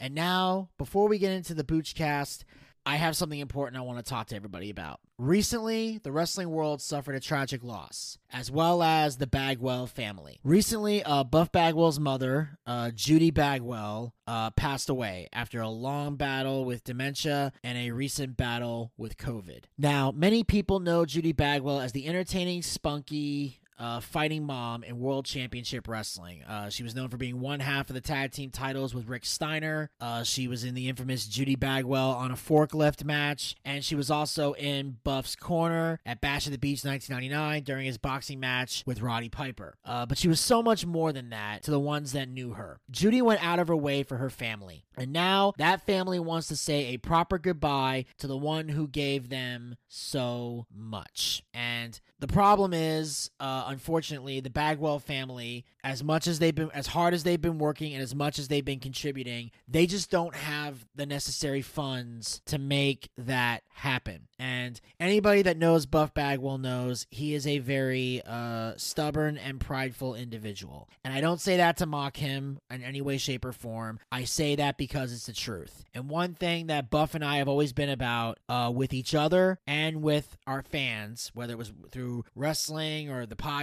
And now, before we get into the Boochcast, I have something important I want to talk to everybody about. Recently, the wrestling world suffered a tragic loss, as well as the Bagwell family. Recently, uh, Buff Bagwell's mother, uh, Judy Bagwell, uh, passed away after a long battle with dementia and a recent battle with COVID. Now, many people know Judy Bagwell as the entertaining, spunky, uh, fighting mom in World Championship Wrestling. Uh, she was known for being one half of the tag team titles with Rick Steiner. Uh, she was in the infamous Judy Bagwell on a forklift match, and she was also in Buff's corner at Bash at the Beach 1999 during his boxing match with Roddy Piper. Uh, but she was so much more than that to the ones that knew her. Judy went out of her way for her family, and now that family wants to say a proper goodbye to the one who gave them so much. And the problem is, uh, unfortunately, the Bagwell family, as much as they've been, as hard as they've been working, and as much as they've been contributing, they just don't have the necessary funds to make that happen. And anybody that knows Buff Bagwell knows he is a very uh, stubborn and prideful individual. And I don't say that to mock him in any way, shape, or form. I say that because it's the truth. And one thing that Buff and I have always been about uh, with each other and with our fans, whether it was through wrestling or the podcast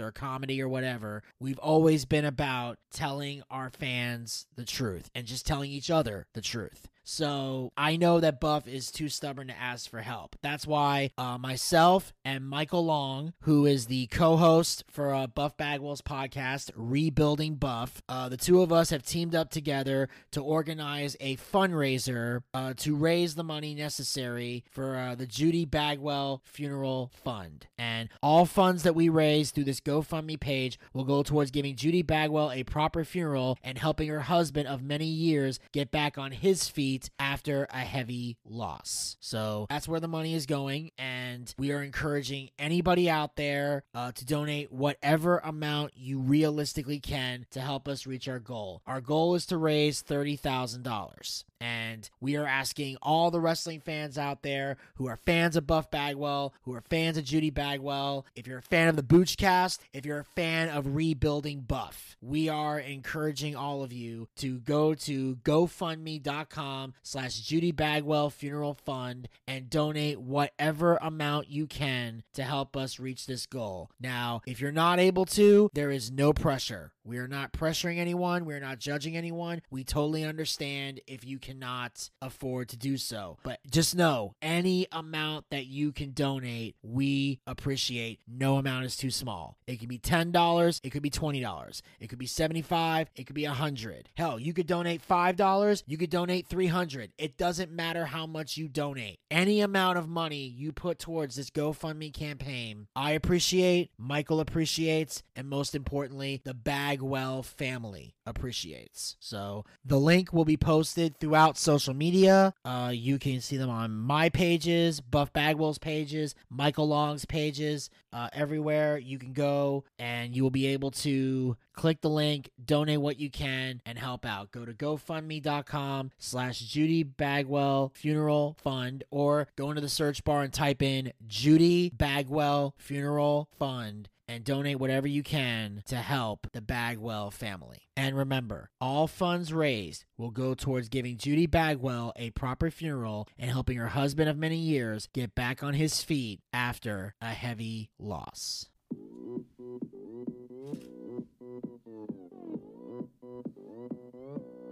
or comedy or whatever, we've always been about telling our fans the truth and just telling each other the truth. So I know that Buff is too stubborn to ask for help. That's why uh, myself and Michael Long, who is the co-host for uh, Buff Bagwell's podcast, Rebuilding Buff, uh, the two of us have teamed up together to organize a fundraiser uh, to raise the money necessary for uh, the Judy Bagwell Funeral Fund. And all funds that we raise through this GoFundMe page will go towards giving Judy Bagwell a proper funeral and helping her husband of many years get back on his feet after a heavy loss. So that's where the money is going, and we are encouraging anybody out there uh, to donate whatever amount you realistically can to help us reach our goal. Our goal is to raise $30,000. And we are asking all the wrestling fans out there who are fans of Buff Bagwell, who are fans of Judy Bagwell, if you're a fan of the Boochcast, if you're a fan of rebuilding Buff, we are encouraging all of you to go to GoFundMe.com slash Judy Bagwell Funeral Fund and donate whatever amount you can to help us reach this goal. Now, if you're not able to, there is no pressure. We are not pressuring anyone. We are not judging anyone. We totally understand if you cannot afford to do so. But just know any amount that you can donate, we appreciate. No amount is too small. It could be $10, it could be $20, it could be 75, it could be 100. Hell, you could donate $5, you could donate 300. It doesn't matter how much you donate. Any amount of money you put towards this GoFundMe campaign, I appreciate, Michael appreciates, and most importantly, the Bagwell family appreciates. So the link will be posted throughout social media. Uh, you can see them on my pages, Buff Bagwell's pages, Michael Long's pages, uh, everywhere. You can go and you will be able to click the link, donate what you can, and help out. Go to GoFundMe.com slash Judy Bagwell Funeral Fund or go into the search bar and type in Judy Bagwell Funeral Fund and donate whatever you can to help the Bagwell family. And remember, all funds raised will go towards giving Judy Bagwell a proper funeral and helping her husband of many years get back on his feet after a heavy loss.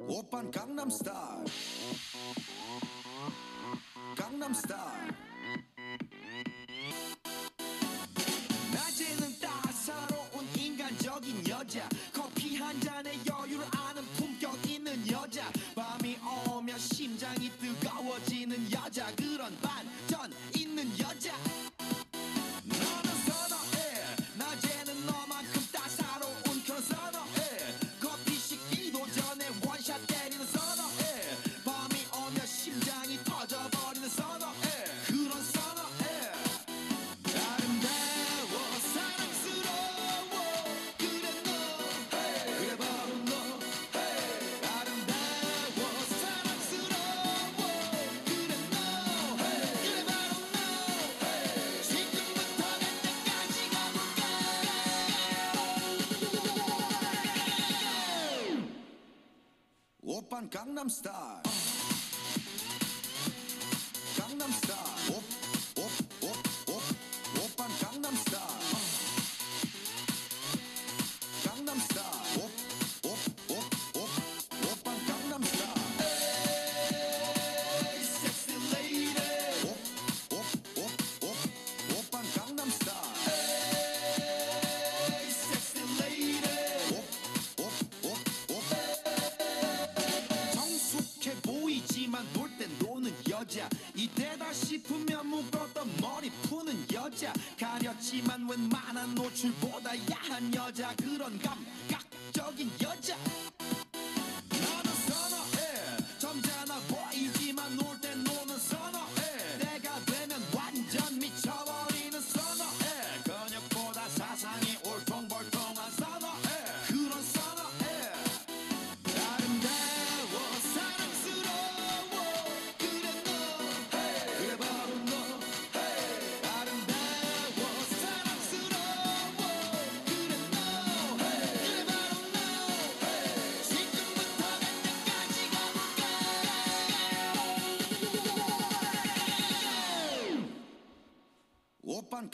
Open Gangnam Style. Gangnam Style. Gangnam Style.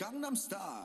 Gangnam Style.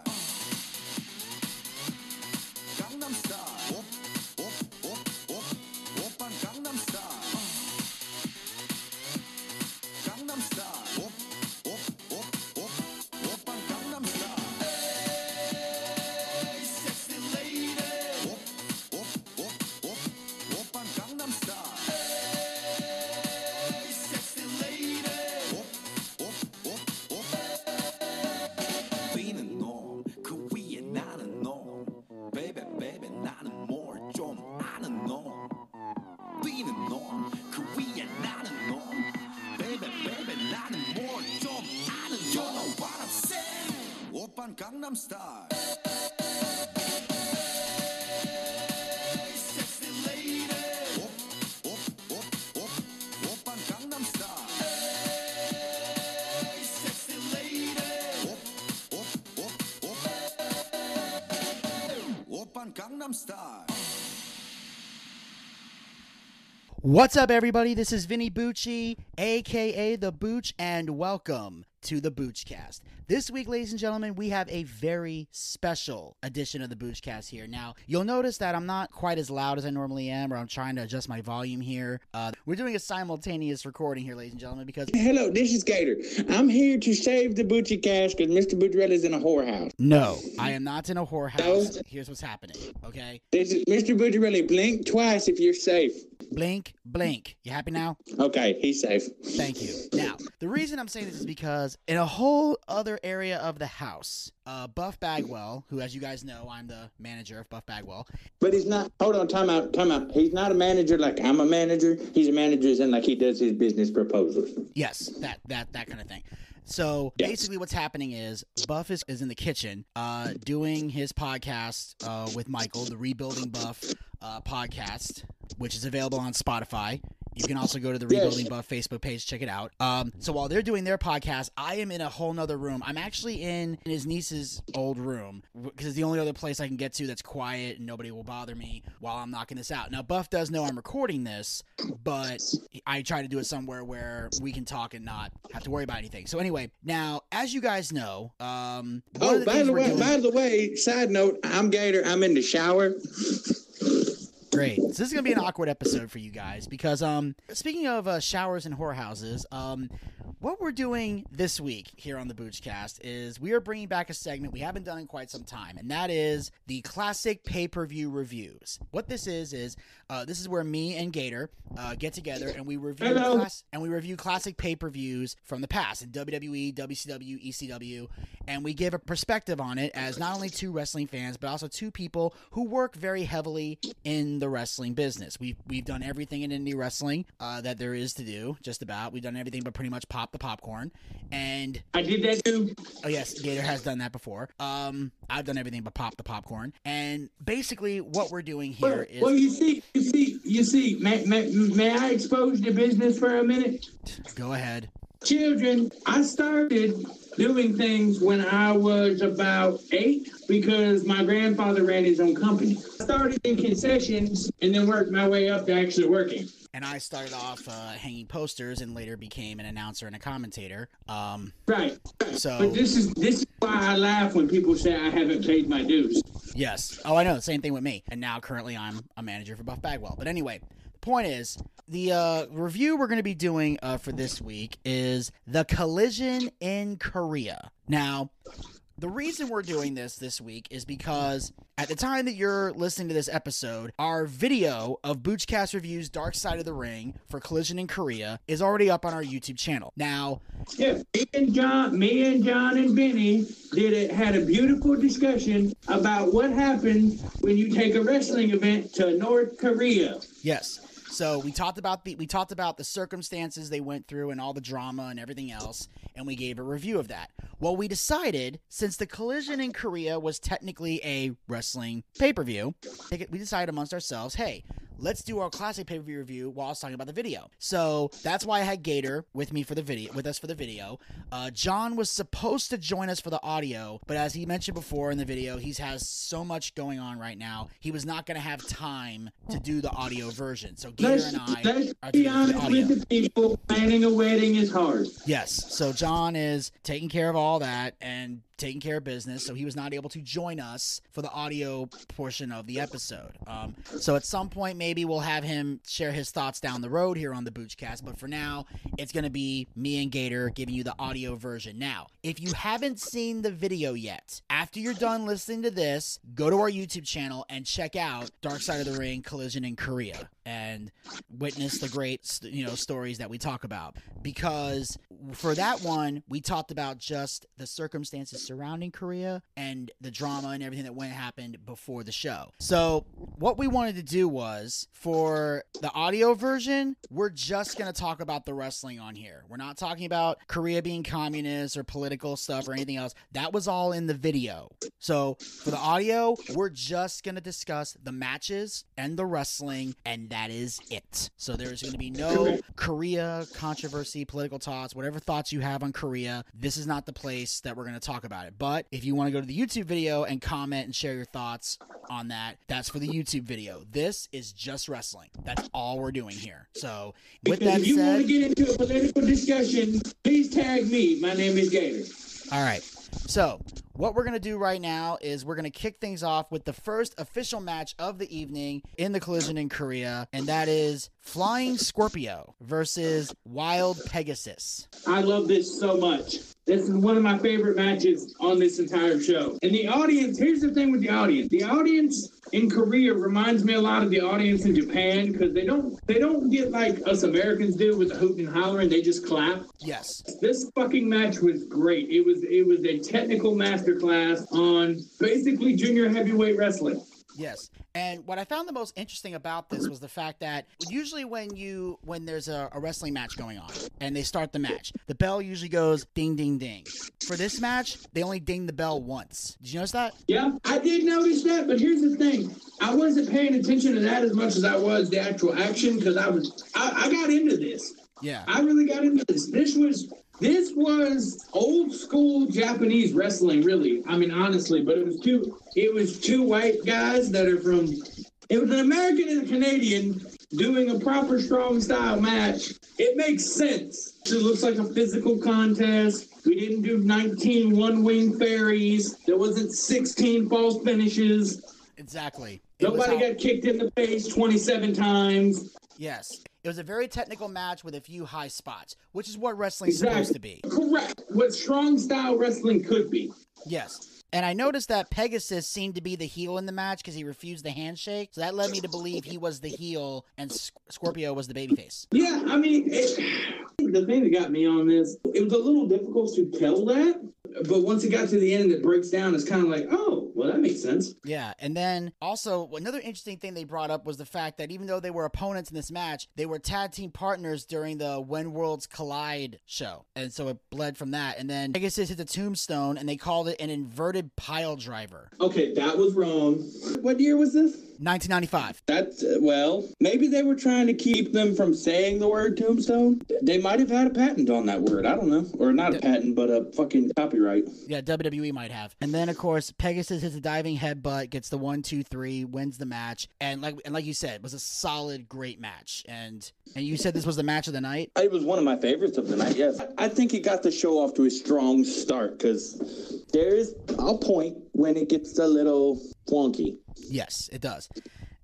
on Gangnam Style. What's up, everybody? This is Vinny Bucci, aka The Booch, and welcome to the Boochcast. This week, ladies and gentlemen, we have a very special edition of the Boochcast here. Now, you'll notice that I'm not quite as loud as I normally am, or I'm trying to adjust my volume here. Uh, we're doing a simultaneous recording here, ladies and gentlemen, because Hello, this is Gator. I'm here to save the Butchie Cash because Mr. Butcherelli's in a whorehouse. no, I am not in a whorehouse. Here's what's happening, okay? This is Mr. Butcherelli. Blink twice if you're safe. Blink, blink. You happy now? Okay, he's safe. Thank you. Now, the reason I'm saying this is because in a whole other area of the house, uh, Buff Bagwell, who, as you guys know, I'm the manager of Buff Bagwell. But he's not. Hold on, time out, time out. He's not a manager like I'm a manager. He's a manager in like he does his business proposals. Yes, that that that kind of thing. So Yes. basically, what's happening is Buff is, is in the kitchen uh, doing his podcast uh, with Michael, the Rebuilding Buff uh, podcast, which is available on Spotify. You can also go to the Yes. Rebuilding Buff Facebook page, check it out. Um, so while they're doing their podcast, I am in a whole nother room. I'm actually in, in his niece's old room because it's the only other place I can get to that's quiet and nobody will bother me while I'm knocking this out. Now, Buff does know I'm recording this, but I try to do it somewhere where we can talk and not have to worry about anything. So anyway, now as you guys know, um, Oh, the by the way, doing- by the way, side note, I'm Gator. I'm in the shower. Great. So this is gonna be an awkward episode for you guys because um speaking of uh, showers and whorehouses, um what we're doing this week here on the Boochcast is we are bringing back a segment we haven't done in quite some time, and that is the classic pay-per-view reviews. What this is is uh, this is where me and Gator uh, get together and we review class- and we review classic pay-per-views from the past in WWE, WCW, ECW, and we give a perspective on it as not only two wrestling fans but also two people who work very heavily in the wrestling business. We've we've done everything in indie wrestling uh, that there is to do, just about. We've done everything but pretty much pop the popcorn. And I did that too. oh yes, Gator has done that before. Um, I've done everything but pop the popcorn. And basically, what we're doing here Well, is well, you see, you see, you see. May, may, may I expose the business for a minute? go ahead. children, I started doing things when I was about eight because my grandfather ran his own company. I started in concessions and then worked my way up to actually working. And I started off uh, hanging posters and later became an announcer and a commentator. Um, Right. so But this is this is why I laugh when people say I haven't paid my dues. Yes. Oh, I know. Same thing with me. And now currently I'm a manager for Buff Bagwell. But anyway, the point is the uh, review we're going to be doing uh, for this week is the collision in Korea. Now, the reason we're doing this this week is because at the time that you're listening to this episode, our video of Boochcast Reviews Dark Side of the Ring for Collision in Korea is already up on our YouTube channel. Now, Yeah, me and John, me and John and Benny did it. Had a beautiful discussion about what happens when you take a wrestling event to North Korea. Yes. So we talked about the we talked about the circumstances they went through and all the drama and everything else, and we gave a review of that. Well, we decided since the collision in Korea was technically a wrestling pay per view, we decided amongst ourselves, hey, let's do our classic pay per view review while I was talking about the video. So that's why I had Gator with me for the video, with us for the video. Uh, John was supposed to join us for the audio, but as he mentioned before in the video, he has so much going on right now. He was not going to have time to do the audio version. So Gator Let's, and I let's are be doing it for the honest with the people. Planning a wedding is hard. Yes. So John is taking care of all that and taking care of business. So he was not able to join us for the audio portion of the episode. Um, so at some point, maybe we'll have him share his thoughts down the road here on the Boochcast. But for now, it's going to be me and Gator giving you the audio version. Now, if you haven't seen the video yet, after you're done listening to this, go to our YouTube channel and check out Dark Side of the Ring Collision in Korea and witness the great you know stories that we talk about because for that one we talked about just the circumstances surrounding Korea and the drama and everything that went happened before the show. So what we wanted to do was for the audio version, we're just going to talk about the wrestling on here. We're not talking about Korea being communist or political stuff or anything else. That was all in the video. So for the audio, we're just going to discuss the matches and the wrestling, and that is it. So there's going to be no Korea controversy, political thoughts, whatever thoughts you have on Korea. This is not the place that we're going to talk about it. But if you want to go to the YouTube video and comment and share your thoughts on that, that's for the YouTube video. This is just wrestling. That's all we're doing here. So with that if you want to get into a political discussion, please tag me. My name is Gator. All right. So, what we're going to do right now is we're going to kick things off with the first official match of the evening in the collision in Korea, and that is Flying Scorpio versus Wild Pegasus. I love this so much. This is one of my favorite matches on this entire show. And the audience, here's the thing with the audience. The audience in Korea reminds me a lot of the audience in Japan because they don't they don't get like us Americans do with the hoot and hollering, they just clap. Yes. This fucking match was great. It was it was a technical masterclass on basically junior heavyweight wrestling. Yes. And what I found the most interesting about this was the fact that usually when you when there's a, a wrestling match going on and they start the match, the bell usually goes ding ding ding. For this match, they only ding the bell once. Did you notice that? Yeah, I did notice that, but here's the thing: I wasn't paying attention to that as much as I was the actual action because I was I, I got into this. Yeah. I really got into this. This was this was old school Japanese wrestling, really. I mean, honestly, but it was two it was two white guys that are from. It was an American and a Canadian doing a proper strong style match. It makes sense. It looks like a physical contest. We didn't do 19 one wing fairies. There wasn't 16 false finishes. Exactly. It Nobody got kicked in the face 27 times. Yes. It was a very technical match with a few high spots, which is what wrestling's supposed to be. Correct. What strong style wrestling could be. Yes. And I noticed that Pegasus seemed to be the heel in the match because he refused the handshake. So that led me to believe he was the heel and Scorpio was the babyface. Yeah, I mean, it, the thing that got me on this, it was a little difficult to tell that, but once it got to the end and it breaks down, it's kind of like, oh, well, that makes sense. Yeah. And then also, another interesting thing they brought up was the fact that even though they were opponents in this match, they were tag team partners during the When Worlds Collide show. And so it bled from that. And then Pegasus hit the tombstone and they called it an inverted pile driver. Okay, that was wrong. What year was this? 1995. That's uh, well, maybe they were trying to keep them from saying the word tombstone. They might have had a patent on that word. I don't know, or not a patent, but a fucking copyright. Yeah, WWE might have. And then of course Pegasus hits a diving headbutt, gets the one, two, three, wins the match, and like and like you said, it was a solid, great match. And and you said this was the match of the night. It was one of my favorites of the night. Yes, I think it got the show off to a strong start because there's a point when it gets a little wonky. Yes, it does.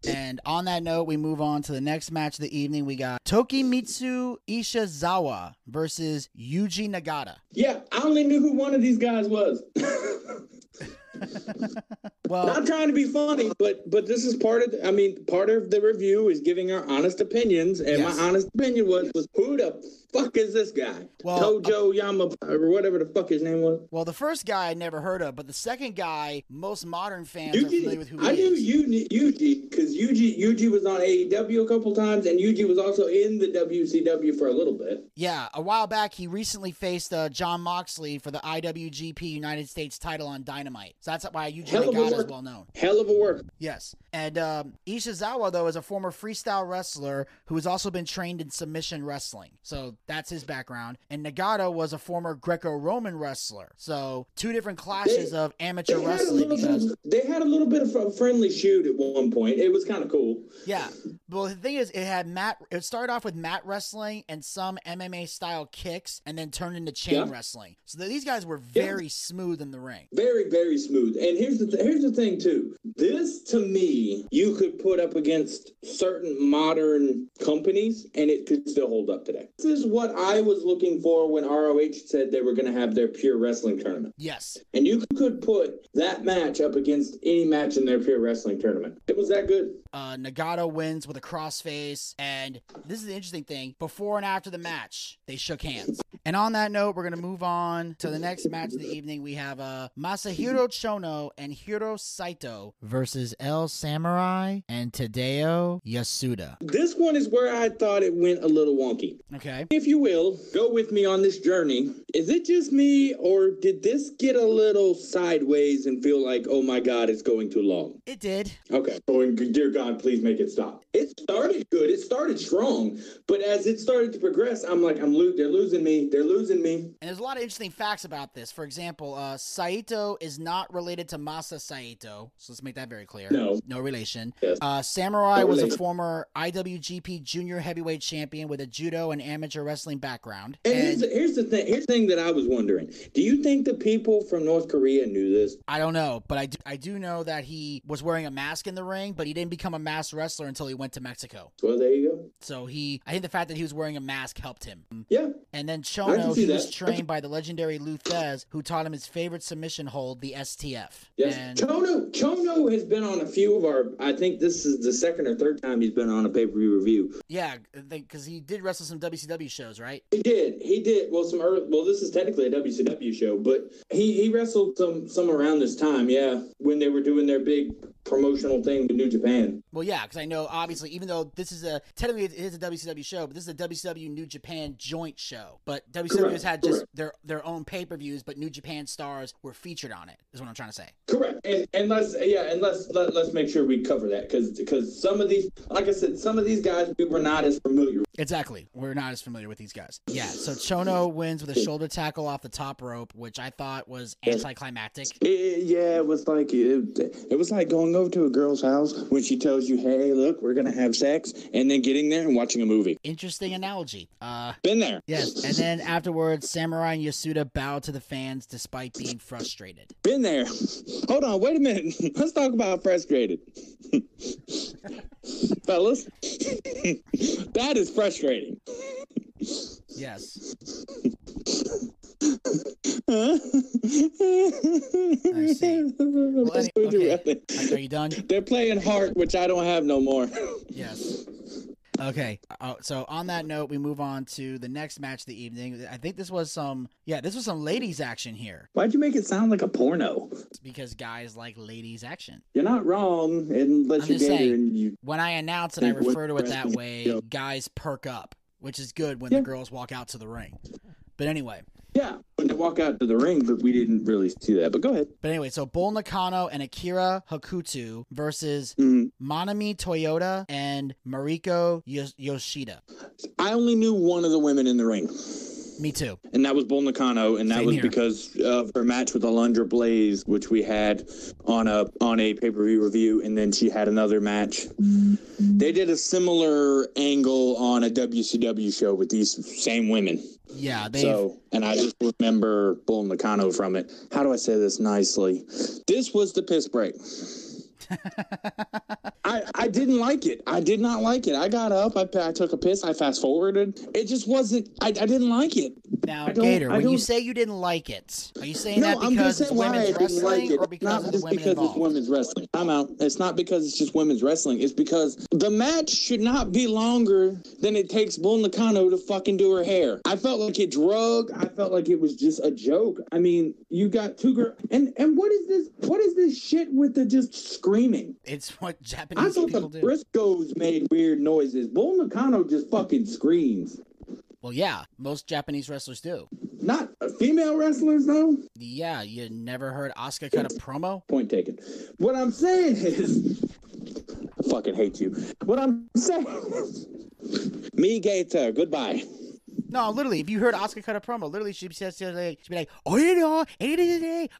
And on that note, we move on to the next match of the evening. We got Tokimitsu Ishizawa versus Yuji Nagata. Yeah, I only knew who one of these guys was. Well, Not trying to be funny, but but this is part of. The, I mean, part of the review is giving our honest opinions, and Yes. my honest opinion was was who the fuck is this guy? Well, Tojo Yama or whatever the fuck his name was. well, the first guy I never heard of, but the second guy, most modern fans are familiar with who Yuji, he I knew is. Yuji Yuji because Yuji Yuji was on AEW a couple times, and Yuji was also in the WCW for a little bit. Yeah, a while back, he recently faced uh, Jon Moxley for the IWGP United States title on Dynamite. So that's why Hell Nagata is well known. Hell of a work. Yes. And um, Ishizawa, though, is a former freestyle wrestler who has also been trained in submission wrestling. So that's his background. And Nagata was a former Greco Roman wrestler. So two different classes They- of amateur They wrestling because. of, they had a little bit of a friendly shoot at one point. It was kind of cool. Yeah. Well, the thing is, it had mat. It started off with mat wrestling and some MMA style kicks, and then turned into chain Yeah. wrestling. So these guys were Yeah. very smooth in the ring. Very, very smooth. And here's the th- here's the thing too. This to me, you could put up against certain modern companies, and it could still hold up today. This is what I was looking for when ROH said they were going to have their pure wrestling tournament. Yes. And you could put that match up against any match in their pure wrestling tournament. It was that good. Uh, Nagata wins with a crossface, and this is the interesting thing. Before and after the match, they shook hands. And on that note, we're gonna move on to the next match of the evening. We have uh, Masahiro Chono and Hiro Saito versus El Samurai and Tadao Yasuda. This one is where I thought it went a little wonky. Okay. If you will, go with me on this journey. Is it just me, or did this get a little sideways and feel like, oh my God, it's going too long? It did. Okay. Oh, and dear God, please make it stop. It started good. It started strong, but as it started to progress, I'm like, I'm lo- they're losing me. They're losing me. And there's a lot of interesting facts about this. For example, uh, Saito is not related to Masa Saito, so let's make that very clear. No. no relation. Yes. Uh, Samurai No was a former IWGP Junior Heavyweight Champion with a judo and amateur wrestling background. And, here's, the, here's the thing. Here's the thing that I was wondering. Do you think the people from North Korea knew this? I don't know, but I do, I do know that he was wearing a mask in the ring, but he didn't become a masked wrestler until he went to Mexico. Well, there you go. So he, I think the fact that he was wearing a mask helped him. Yeah. And then Chono, he was trained by the legendary Lou Thesz, who taught him his favorite submission hold, the STF. Yes, And Chono Chono has been on a few of our. I think this is the second or third time he's been on a pay per view review. yeah, because he did wrestle some WCW shows, right? He did. He did. Well, some early, well, this is technically a WCW show, but he he wrestled some some around this time. Yeah, when they were doing their big promotional thing with New Japan. Well, yeah, because I know obviously, even though this is a technically it is a WCW show, but this is a WCW New Japan joint show. But WCW has Correct, had just correct. their their own pay per views, but New Japan stars were featured on it. Is what I'm trying to say. Correct. And and let's yeah, and let's let, let's make sure we cover that because because some of these, like I said, some of these guys we were not as familiar. Exactly. We're not as familiar with these guys. Yeah. So Chono wins with a shoulder tackle off the top rope, which I thought was anticlimactic. It, yeah, it was like it, it was like going over to a girl's house when she tells you, "Hey, look, we're gonna have sex," and then getting there and watching a movie. Interesting analogy. Uh, Been there. yes. And then afterwards, Samurai and Yasuda bow to the fans despite being frustrated. Been there. Hold on, wait a minute. Let's talk about frustrated. Fellas, that is frustrating. Yes. I see. Well, any- okay. Are you done? They're playing Heart, which I don't have no more. Yes. Okay. Uh, so on that note, we move on to the next match of the evening. I think this was some, yeah, this was some ladies action here Why'd you make it sound like a porno? It's because guys like ladies action. You're not wrong, unless I'm you're saying. and you. When I announce and I refer to it that way. Guys perk up, which is good when Yeah. the girls walk out to the ring. But anyway, Yeah, when they walk out to the ring, but we didn't really see that. But go ahead. But anyway, so Bull Nakano and Akira Hokuto versus Mhm. Manami Toyota and Mariko Yoshida. I only knew one of the women in the ring, Me too. and that was Bull Nakano, and that Same was here. because of her match with Alundra Blaze, which we had on a on a pay per view review, and then she had another match. They did a similar angle on a WCW show with these same women. Yeah, they. So, and I just remember Bull Nakano from it. How do I say this nicely? This was the piss break. I, I didn't like it. I did not like it. I got up. I, I took a piss. I fast forwarded. It just wasn't. I, I didn't like it. now, Gator, when you say you didn't like it, are you saying no, that I'm because say it's women's didn't wrestling like it. or because not just women because involved? it's women's wrestling. I'm out. It's not because it's just women's wrestling. It's because the match should not be longer than it takes Bull Nakano to fucking do her hair. I felt like it drug. I felt like it was just a joke. I mean, you got two girls, and and what is this? What is this shit with the just screaming? It's what Japanese people do. I thought people the do. Briscoes made weird noises. Bull Nakano just fucking screams. Well, yeah, most Japanese wrestlers do. Not female wrestlers though. Yeah, you never heard Asuka cut a promo? Point taken. What I'm saying is, I fucking hate you. What I'm saying is, me Gator, goodbye. No, literally, if you heard Asuka cut a promo, literally she'd she'd be like, "Oh, you know,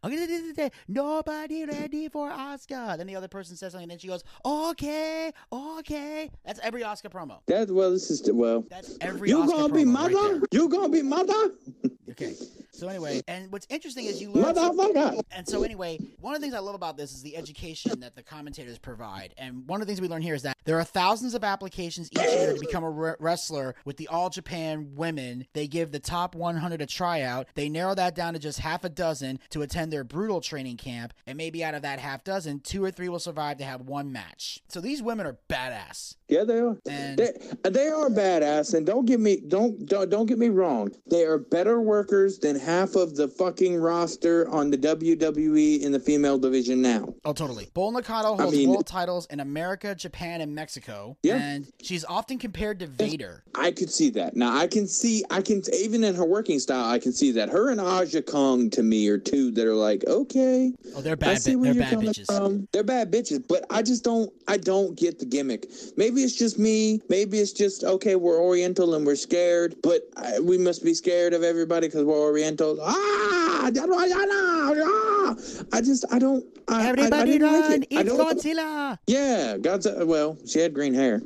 oh, nobody ready for Asuka." Then the other person says something, and then she goes, "Okay, okay." That's every Asuka promo. That well, this is well. That's every You gonna be right mother? there. you gonna be mother? Okay. So anyway, and what's interesting is you learn. Motherfucker. And so anyway, one of the things I love about this is the education that the commentators provide. And one of the things we learn here is that there are thousands of applications each year to become a re- wrestler with the All Japan women. They give the top 100 a tryout. They narrow that down to just half a dozen to attend their brutal training camp, and maybe out of that half dozen, two or three will survive to have one match. So these women are badass. Yeah, they are. And They, they are badass, and don't get me don't, don't don't get me wrong. They are better workers than half of the fucking roster on the WWE in the female division now. Oh, totally. Bull Nakano holds mean- world titles in America, Japan, and Mexico. Yeah. And she's often compared to Vader. I could see that. Now I can see I can even in her working style I can see that. Her and Aja Kong to me are two that are like okay. Oh, they're bad, I see where they're you're bad coming bitches. from. They're bad bitches, but I just don't. I don't get the gimmick. Maybe it's just me. Maybe it's just okay. We're Oriental and we're scared, but I, we must be scared of everybody because we're Oriental. Ah, ah, I just I don't. I, I- I Everybody didn't like run! it. It's Godzilla! Yeah, Godzilla. Well, she had green hair,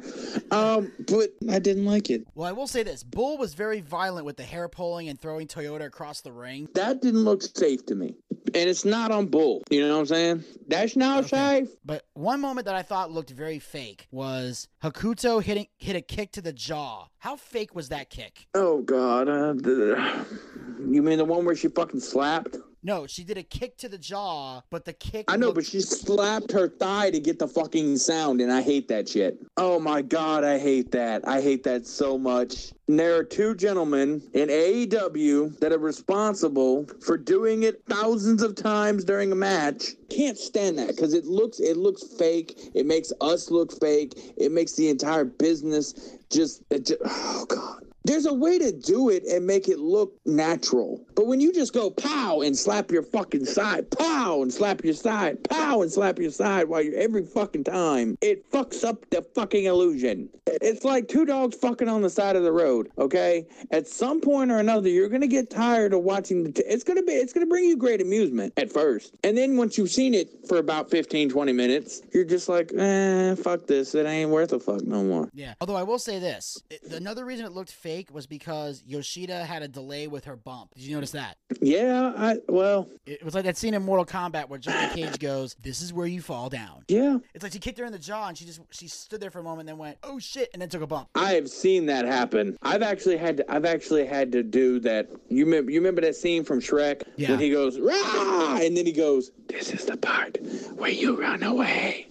um, but I didn't like it. Well, I will say this: Bull was very violent with the hair pulling and throwing Toyota across the ring. That didn't look safe to me, and it's not on Bull. You know what I'm saying? That's not safe. But one moment that I thought looked very fake was Hokuto hitting hit a kick to the jaw. How fake was that kick? Oh God! Uh, the, you mean the one where she fucking slapped? No, she did a kick to the jaw, but the kick. I know, looked- but she slapped her thigh to get the fucking sound, and I hate that shit. Oh my God, I hate that. I hate that so much. And there are two gentlemen in AEW that are responsible for doing it thousands of times during a match. Can't stand that because it looks it looks fake. It makes us look fake. It makes the entire business just, it ju- oh God. There's a way to do it and make it look natural. But when you just go pow and slap your fucking side, pow and slap your side, pow and slap your side while you're every fucking time, it fucks up the fucking illusion. It's like two dogs fucking on the side of the road, okay? At some point or another, you're gonna get tired of watching the. T- it's gonna be. It's gonna bring you great amusement at first, and then once you've seen it for about 15, 20 minutes, you're just like, eh, fuck this. It ain't worth a fuck no more. Yeah. Although I will say this, it- another reason it looked fake was because Yoshida had a delay with her bump. Did you notice that? Yeah, I well, It was like that scene in Mortal Kombat where Johnny Cage goes, "This is where you fall down." yeah. It's like she kicked her in the jaw and she just she stood there for a moment, and then went, "Oh shit," and then took a bump. I have seen that happen. I've actually had to, I've actually had to do that. You remember, you remember that scene from Shrek Yeah. when he goes rah, and then he goes, "This is the part where you run away."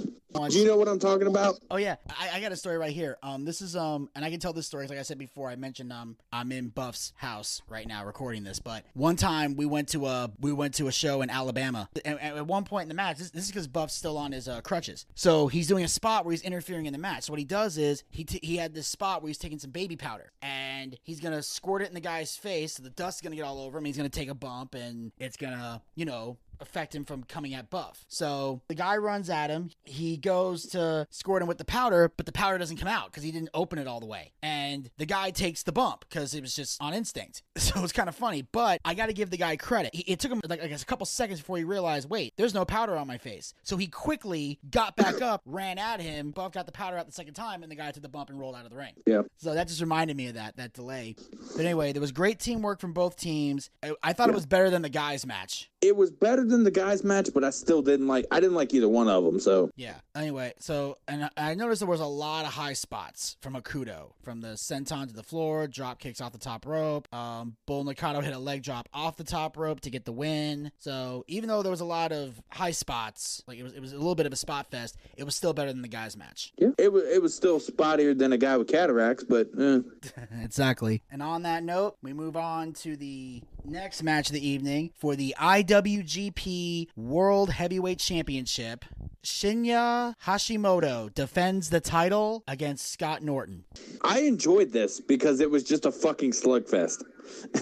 Do you know what I'm talking about? Oh yeah, I, I got a story right here. Um, this is um, and I can tell this story. Like I said before, I mentioned um, I'm in Buff's house right now recording this. But one time we went to a we went to a show in Alabama, and, and at one point in the match, this, this is because Buff's still on his uh, crutches. So he's doing a spot where he's interfering in the match. So what he does is he t- he had this spot where he's taking some baby powder and he's gonna squirt it in the guy's face. So the dust's gonna get all over him. He's gonna take a bump and it's gonna you know affect him from coming at Buff. So the guy runs at him. He goes to squirt him with the powder, but the powder doesn't come out because he didn't open it all the way. And the guy takes the bump because it was just on instinct. So it's kind of funny, but I got to give the guy credit. He, it took him like, I guess a couple seconds before he realized, wait, there's no powder on my face. So he quickly got back up, ran at him. Buff got the powder out the second time, and the guy took the bump and rolled out of the ring. Yeah. So that just reminded me of that that delay. But anyway, there was great teamwork from both teams. I, I thought it was better than the guys' match. It was better than the guys' match, but I still didn't like. I didn't like either one of them. So Yeah. Anyway, so and I- noticed there was a lot of high spots from Hokuto, from the senton to the floor, drop kicks off the top rope. Um, Bull Nakano hit a leg drop off the top rope to get the win. So even though there was a lot of high spots, like it was, it was a little bit of a spot fest. It was still better than the guys' match. yeah, it was it was still spottier than a guy with cataracts, but eh. exactly. And on that note, we move on to the next match of the evening for the IWGP World Heavyweight Championship. Shinya Hashimoto defends the title against Scott Norton. I enjoyed this because it was just a fucking slugfest.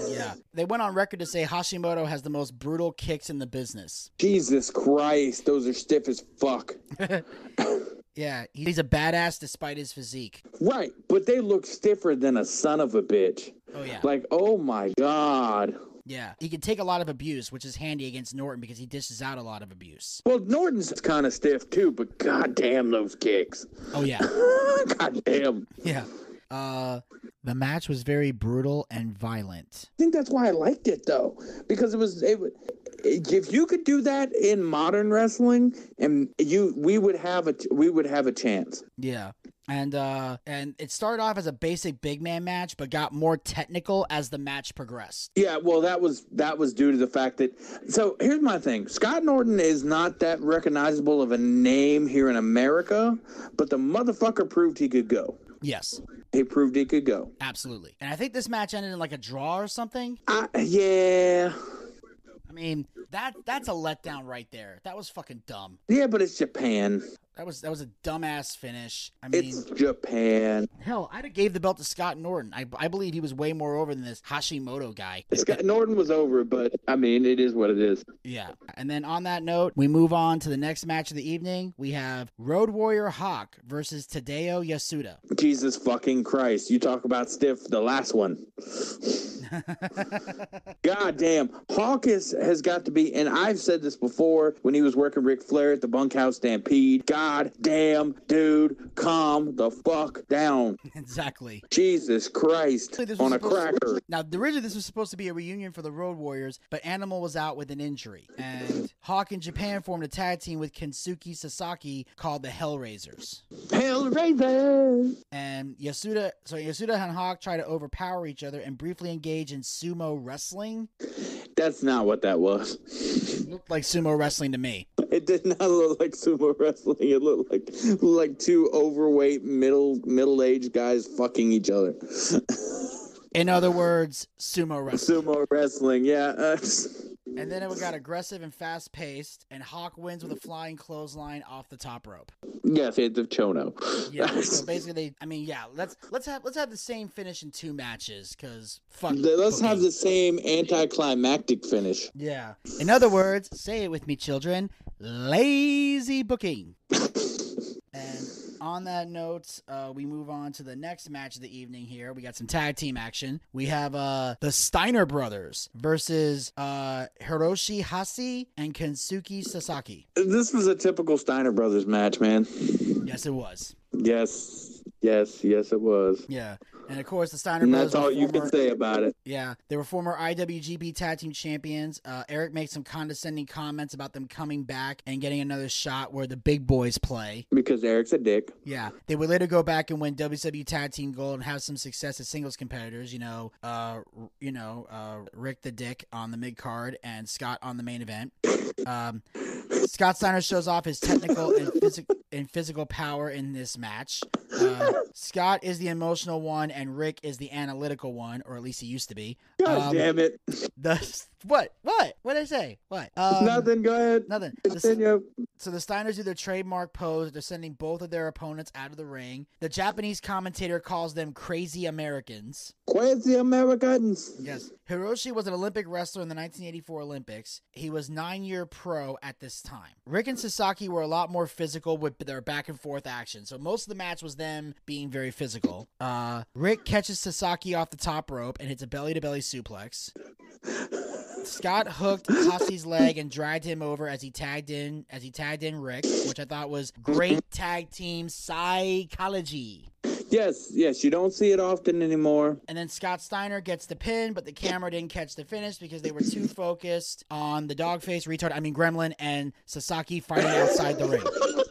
Yeah. they went on record to say Hashimoto has the most brutal kicks in the business. Jesus Christ, those are stiff as fuck. Yeah, he's a badass despite his physique. Right, but they look stiffer than a son of a bitch. Oh, yeah. Like, oh my god. Yeah. He can take a lot of abuse, which is handy against Norton because he dishes out a lot of abuse. Well, Norton's kind of stiff too, but god damn those kicks. Oh, yeah. god damn. Yeah. Uh, the match was very brutal and violent. I think that's why I liked it though, because it was it, wa- if you could do that in modern wrestling, and you we would have a we would have a chance. Yeah. And uh and it started off as a basic big man match but got more technical as the match progressed. Yeah, well, that was that was due to the fact that. So here's my thing: Scott Norton is not that recognizable of a name here in America, but the motherfucker proved he could go. Yes. He proved he could go. Absolutely. And I think this match ended in like a draw or something. I, yeah, I mean, that that's a letdown right there. That was fucking dumb. yeah, but it's Japan. That was that was a dumbass finish. I mean, It's Japan. hell, I'd have gave the belt to Scott Norton. I, I believe he was way more over than this Hashimoto guy. Scott Norton was over, but I mean, it is what it is. Yeah. And then on that note, we move on to the next match of the evening. We have Road Warrior Hawk versus Tadao Yasuda. Jesus fucking Christ! You talk about stiff. The last one. God damn, Hawkins has got to be, and I've said this before when he was working Ric Flair at the Bunkhouse Stampede. God damn, dude, calm the fuck down. exactly. Jesus Christ, on a supposed to- cracker. Now, originally this was supposed to be a reunion for the Road Warriors, but Animal was out with an injury, and Hawk in Japan formed a tag team with Kensuke Sasaki called the Hellraisers. Hellraiser. And Yasuda, so Yasuda and Hawk try to overpower each other and briefly engage in sumo wrestling. That's not what that was. Looked like sumo wrestling to me. It did not look like sumo wrestling. It looked like like two overweight middle middle aged guys fucking each other. In other words, sumo wrestling. Sumo wrestling, yeah. Uh, And then it got mm. aggressive and fast paced, and Hawk wins with a flying clothesline off the top rope. yeah, fans of Chono. Yeah. so basically, they. I mean, yeah. Let's let's have let's have the same finish in two matches, cause fuck. Let's have booking. the same anticlimactic finish. Yeah. In other words, say it with me, children. Lazy booking. and on that note, uh, we move on to the next match of the evening. Here, we got some tag team action. We have uh, the Steiner brothers versus uh, Hiroshi Hase and Kensuke Sasaki. This was a typical Steiner Brothers match, man. Yes, it was. Yes, yes, yes, it was. Yeah. And of course, the Steiner And brothers. that's all you can say about it. Yeah, they were former IWGP Tag Team Champions. Uh, Eric makes some condescending comments about them coming back and getting another shot where the big boys play. Because Eric's a dick. Yeah, they would later go back and win WWE Tag Team Gold and have some success as singles competitors. You know, uh, you know, uh, Rick the Dick on the mid card and Scott on the main event. Um, Scott Steiner shows off his technical and physical in physical power in this match. Uh, Scott is the emotional one, and Rick is the analytical one, or at least he used to be. God Um, damn it. The what? What? What did I say? What? Um, Nothing. Go ahead. Nothing. The, so the Steiners do their trademark pose. They're sending both of their opponents out of the ring. The Japanese commentator calls them crazy Americans. Crazy Americans. Yes. Hiroshi was an Olympic wrestler in the 1984 Olympics. He was nine year pro at this time. Rick and Sasaki were a lot more physical with their back and forth action. So most of the match was them being very physical. Uh, Rick catches Sasaki off the top rope and hits a belly to belly suplex. Scott hooked Hase's leg and dragged him over as he tagged in as he tagged in Rick, which I thought was great tag team psychology. Yes, yes. You don't see it often anymore. And then Scott Steiner gets the pin, but the camera didn't catch the finish because they were too focused on the dog face retard, I mean Gremlin and Sasaki fighting outside the ring.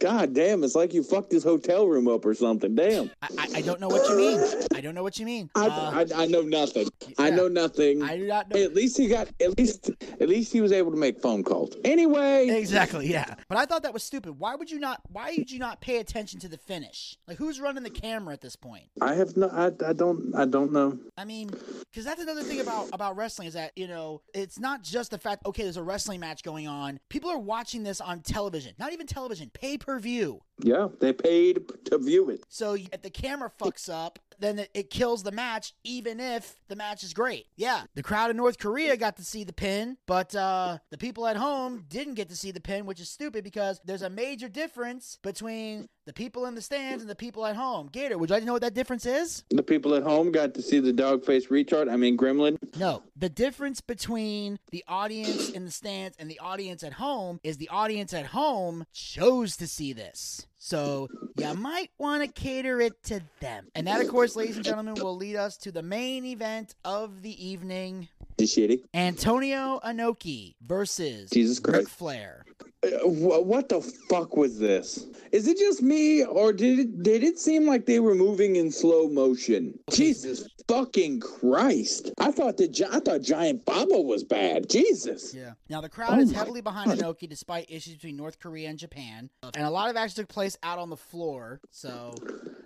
God damn, it's like you fucked his hotel room up or something. Damn. I, I, I don't know what you mean. I don't know what you mean. I, Uh, I, I know nothing. I know nothing. I do not know. At least he got. At least. At least he was able to make phone calls. Anyway. Exactly, yeah. But I thought that was stupid. Why would you not? Why would you not pay attention to the finish? Like, who's running the camera at this point? I have no. I, I don't. I don't know. I mean, because that's another thing about about wrestling is that you know it's not just the fact okay, there's a wrestling match going on. People are watching this on television, not even television, pay per view. Yeah, they paid to view it. So if the camera fucks up, then it, kills the match, even if the match is great. Yeah, the crowd in North Korea got to see the pin, but uh, the people at home didn't get to see the pin, which is stupid because there's a major difference between the people in the stands and the people at home. Gator, would you like to know what that difference is? The people at home got to see the dog face retard. I mean, Gremlin. No. The difference between the audience in the stands and the audience at home is the audience at home chose to see this. So you might want to cater it to them. And that, of course, ladies and gentlemen, will lead us to the main event of the evening shitty. Antonio Inoki versus Jesus Ric Christ. Flair. Wh- what the fuck was this? Is it just me, or did it did it seem like they were moving in slow motion? Jesus fucking Christ! I thought the I thought Giant Baba was bad. Jesus. Yeah. Now the crowd Oh is heavily behind Inoki despite issues between North Korea and Japan, and a lot of action took place out on the floor. So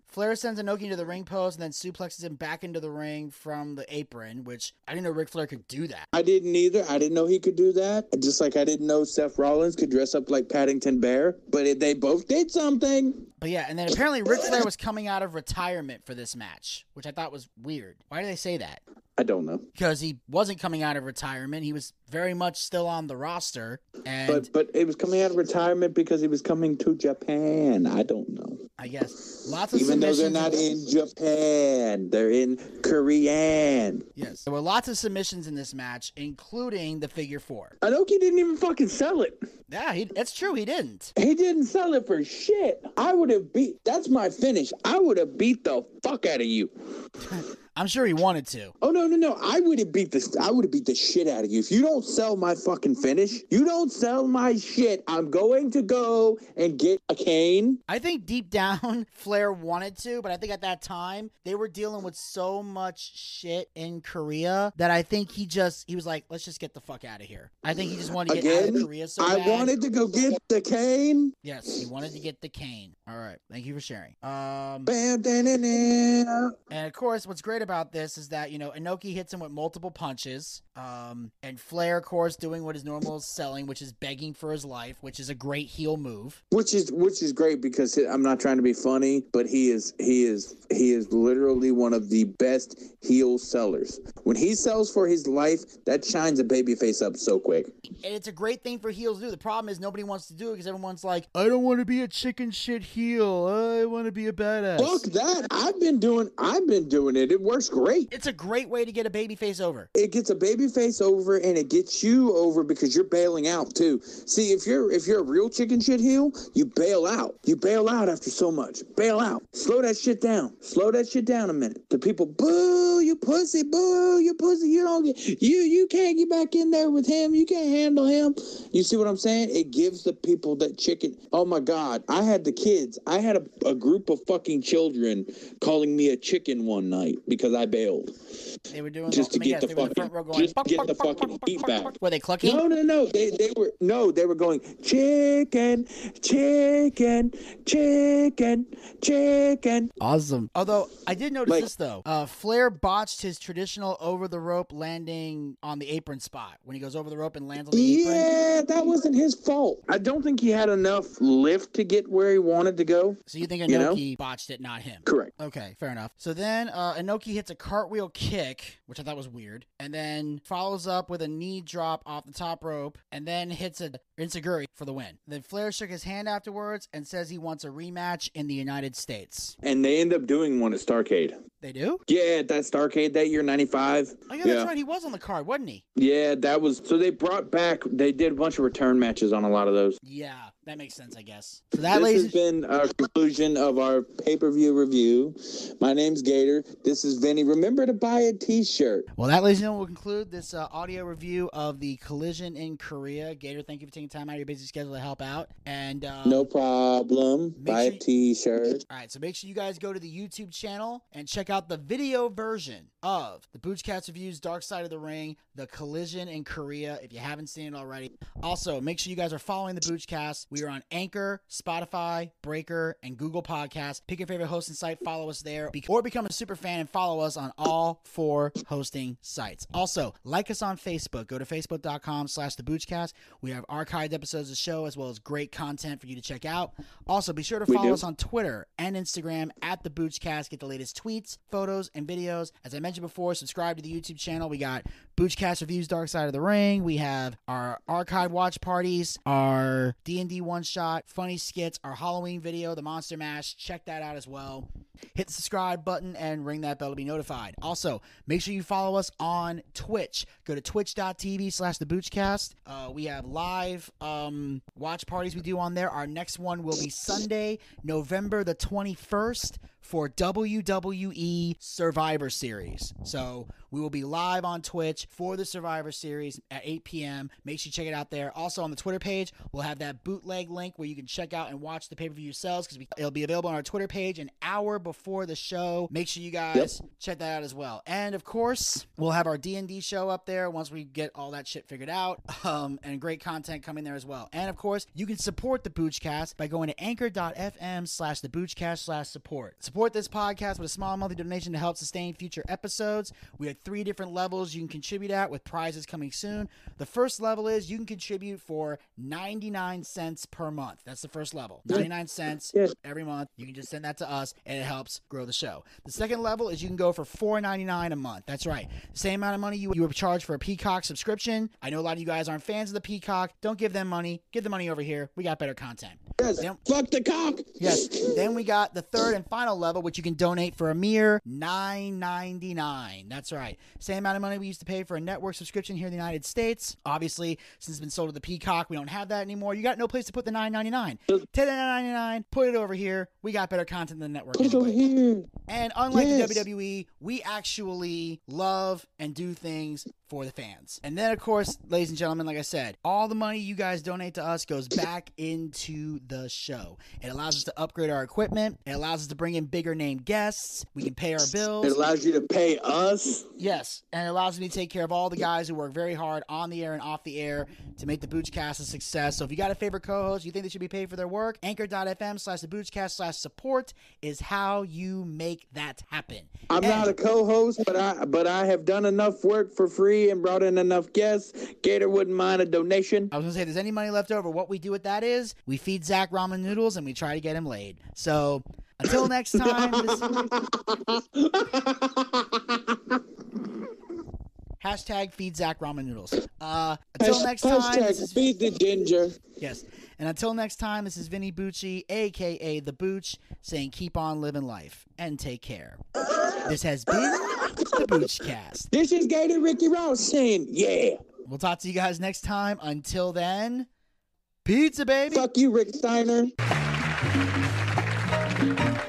Flair sends Inoki into the ring post and then suplexes him back into the ring from the apron, which I didn't know Ric Flair could do that. I didn't either. I didn't know he could do that. Just like I didn't know Seth Rollins could dress up like Paddington Bear. But it, they both did something. But yeah, and then apparently Ric Flair was coming out of retirement for this match, which I thought was weird. Why do they say that? I don't know. Because he wasn't coming out of retirement. He was very much still on the roster. And But but it was coming out of retirement because he was coming to Japan. I don't know. I guess lots of Even though they're not in Japan, they're in Korean. yes. There were lots of submissions in this match, including the figure four. Inoki didn't even fucking sell it. Yeah, he, that's true. He didn't. He didn't sell it for shit. I would have beat. That's my finish. I would have beat the fuck out of you. I'm sure he wanted to. Oh no no no! I would have beat this. I would have beat the shit out of you if you don't sell my fucking finish. You don't sell my shit. I'm going to go and get a cane. I think deep down, Flair wanted to, but I think at that time they were dealing with so much shit in Korea that I think he just he was like, let's just get the fuck out of here. I think he just wanted to get out Again, of Korea so I bad. wanted to go get the cane. Yes, he wanted to get the cane. All right, thank you for sharing. Um, Bam, da, da, da. and of course, what's great about this is that you know Inoki hits him with multiple punches, um, and Flair, of course, doing what his normal is selling, which is begging for his life, which is a great heel move. Which is which is great because I'm not trying to be funny, but he is he is he is literally one of the best heel sellers. When he sells for his life, that shines a baby face up so quick. And it's a great thing for heels to do. The problem is nobody wants to do it because everyone's like, I don't want to be a chicken shit heel. I want to be a badass. Fuck that! I've been doing I've been doing it. It works great. It's a great way to get a baby face over. It gets a baby face over and it gets you over because you're bailing out too. See, if you're if you're a real chicken shit heel, you bail out. You bail out after so much. Bail out. Slow that shit down. Slow that shit down a minute. The people boo you pussy, boo you pussy. You don't get you you can't get back in there with him. You can't handle him. You see what I'm saying? It gives the people that chicken. Oh my god, I had the kids. I had a, a group of fucking children calling me a chicken one night because I bailed. They were doing Just to get the they were the fucking- going, get the fucking heat back. Were they clucking? No, no, no. They they were no, they were going chicken, chicken, chicken, chicken. Awesome. Although I did notice Like- this though, uh, Flair botched his traditional over the rope landing on the apron spot when he goes over the rope and lands on the apron. Yeah, that wasn't his fault. I don't think he had enough lift to get where he wanted to go. So you think You know? Botched it, not him? Correct. Okay, fair enough. So then uh, Inoki hits a cartwheel kick, which I thought was weird, and then follows up with a knee drop off the top rope, and then hits a Enzuigiri for the win. Then Flair shook his hand afterwards and says he wants a rematch in the United States. And they end up doing one at Starcade. They do? Yeah, at that Starcade that year, 95. Oh yeah, that's right. He was on the card, wasn't he? Yeah, that was so they brought back they did a bunch of return matches on a lot of those. Yeah, that makes sense, I guess. So that, this has been our conclusion of our pay-per-view review. My name's Gator. This is Vinny. Remember to buy a t-shirt. Well, that, ladies and gentlemen, will conclude this uh, audio review of the collision in Korea. Gator, thank you for taking time out of your busy schedule to help out. And um, No problem. Buy sure- t-shirt. All right, so make sure you guys go to the YouTube channel and check out the video version of the Boochcast Reviews Dark Side of the Ring, the collision in Korea, if you haven't seen it already. Also, make sure you guys are following the Boochcast. We are on Anchor, Spotify, Breaker, and Google Podcasts. Pick your favorite hosting site, follow us there, or become a super fan and follow us on all four hosting sites. Also, like us on Facebook. Go to facebook.com slash the Boochcast. We have archived episodes of the show as well as great content for you to check out. Also, be sure to follow us on Twitter and Instagram at the Boochcast. Get the latest tweets, photos, and videos. As I mentioned before, subscribe to the YouTube channel. We got Boochcast reviews, Dark Side of the Ring. We have our archive watch parties, our D and D one shot, funny skits, our Halloween video, the Monster Mash. Check that out as well. Hit the subscribe button and ring that bell to be notified. Also, make sure you follow us on Twitch. Go to twitch.tv slash the Boochcast. Uh, we have live um, watch parties we do on there. Our next one will be Sunday, November the 21st for WWE Survivor Series. So we will be live on Twitch for the Survivor Series at 8 p.m. Make sure you check it out there. Also on the Twitter page, we'll have that bootleg link where you can check out and watch the pay per view yourselves because it'll be available on our Twitter page an hour before the show. Make sure you guys check that out as well. And of course, we'll have our D&D show up there once we get all that shit figured out. Um, and great content coming there as well. And of course, you can support the Boochcast by going to anchor.fm slash the Boochcast slash support. Support this podcast with a small monthly donation to help sustain future episodes. We have three different levels you can contribute at with prizes coming soon. The first level is you can contribute for 99 cents per month. That's the first level. 99 cents every month. You can just send that to us and it helps grow the show. The second level is you can go for $4.99 a month. That's right. Same amount of money you, you would charge for a Peacock subscription. I know a lot of you guys aren't fans of the Peacock. Don't give them money. Give the money over here. We got better content. Yes. Then- Fuck the cock. Yes. then we got the third and final level, which you can donate for a mere $9.99. That's right. Same amount of money we used to pay for a network subscription here in the United States. Obviously, since it's been sold to the Peacock, we don't have that anymore. You got no place to put the nine ninety nine. Take the nine ninety nine, put it over here. We got better content than the network. Put it over here. And unlike Yes. the WWE, we actually love and do things for the fans. And then, of course, ladies and gentlemen, like I said, all the money you guys donate to us goes back into the show. It allows us to upgrade our equipment. It allows us to bring in bigger name guests. We can pay our bills. It allows you to pay us. Yes, and it allows me to take care of all the guys who work very hard on the air and off the air to make the Boochcast a success. So if you got a favorite co-host, you think they should be paid for their work, anchor.fm slash the Boochcast slash support is how you make that happen. I'm And- not a co-host, but I but I have done enough work for free and brought in enough guests. Gator wouldn't mind a donation. I was gonna say, if there's any money left over, what we do with that is we feed Zach ramen noodles and we try to get him laid. So until next time, this, hashtag feed Zach ramen noodles. Uh, until next time, Hashtag is, feed the ginger. yes, and until next time, this is Vinny Bucci, aka the Booch, saying keep on living life and take care. This has been the Boochcast. This is Gator Ricky Ross saying, yeah. We'll talk to you guys next time. Until then, pizza baby. Fuck you, Rick Steiner.